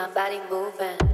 my body moving.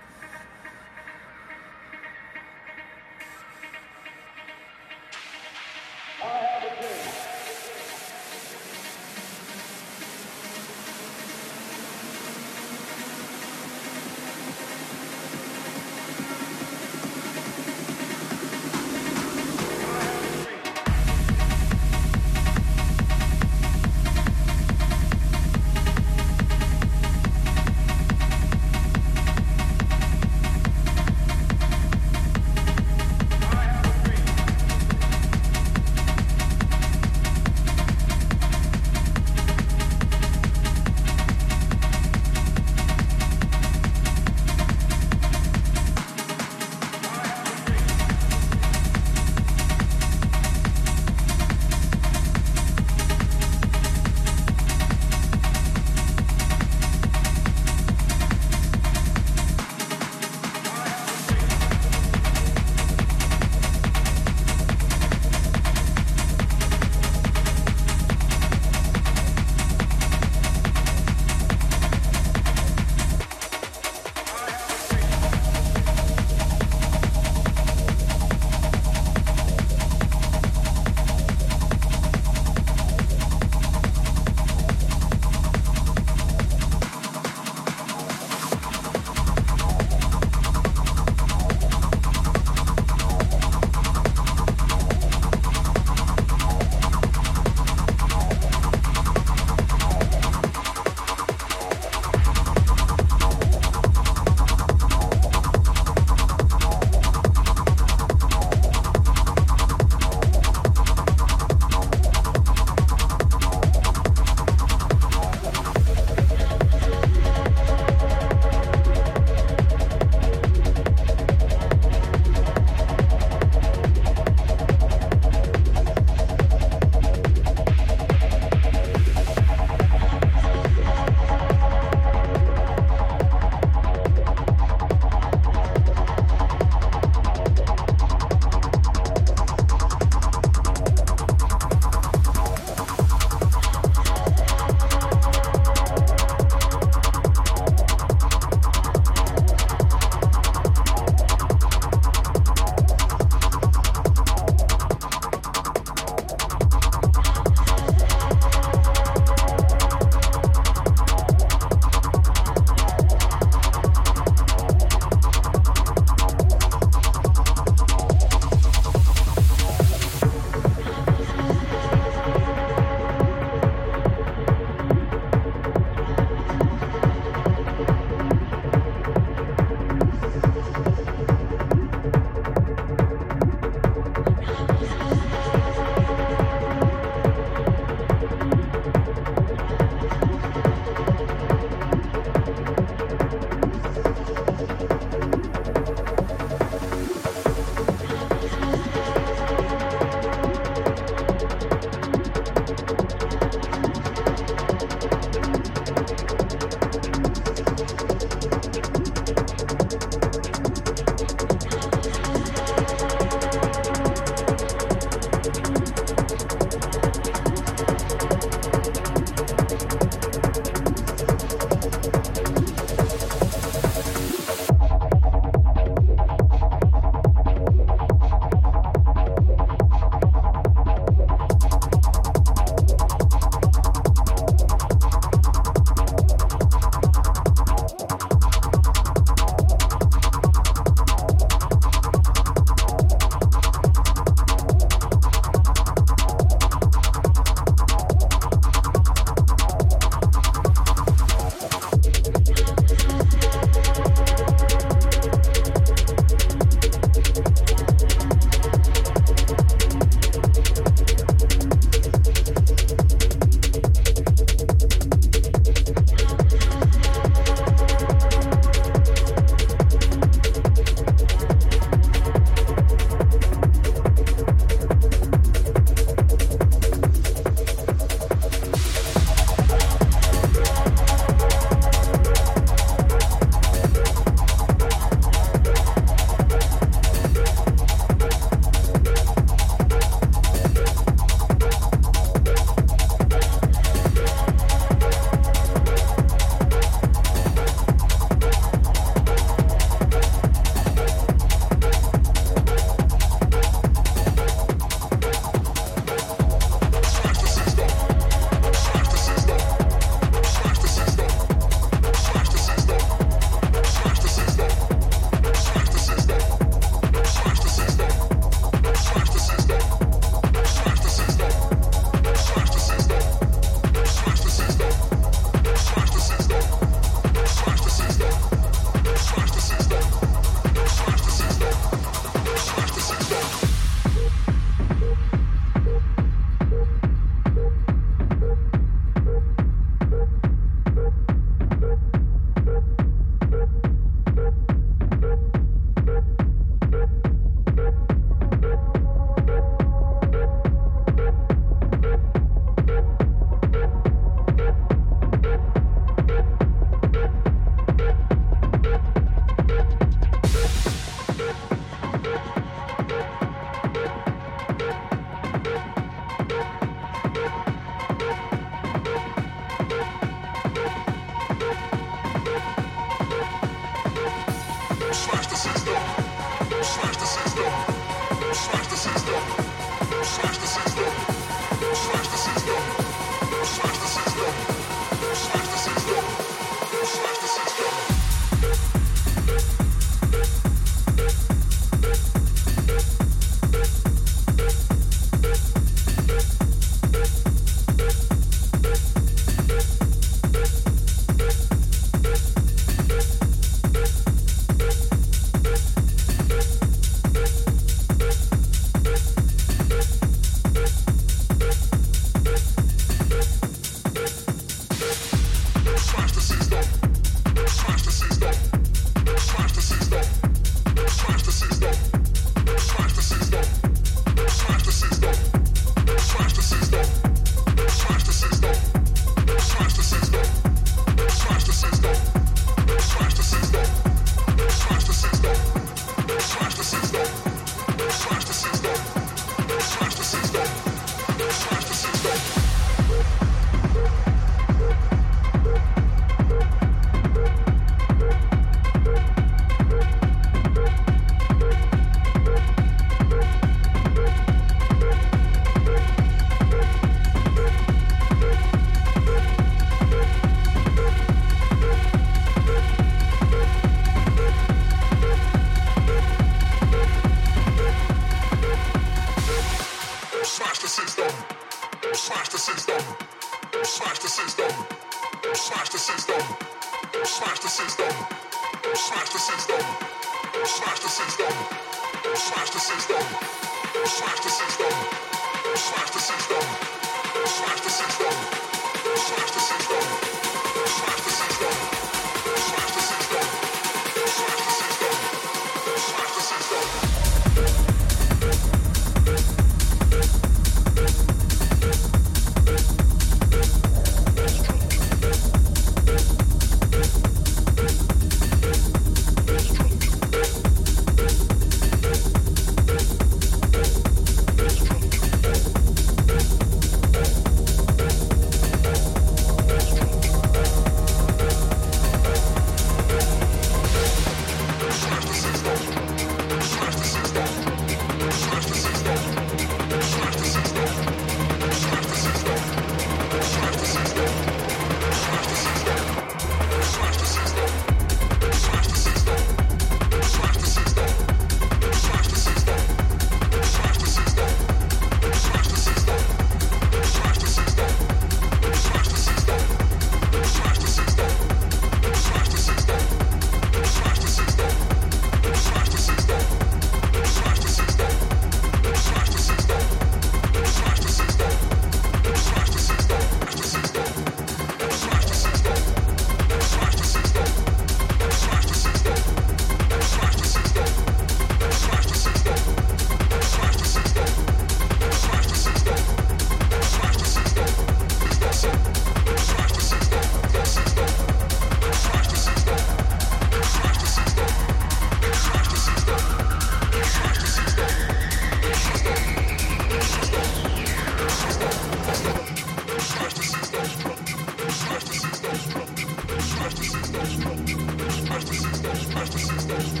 Thank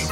you.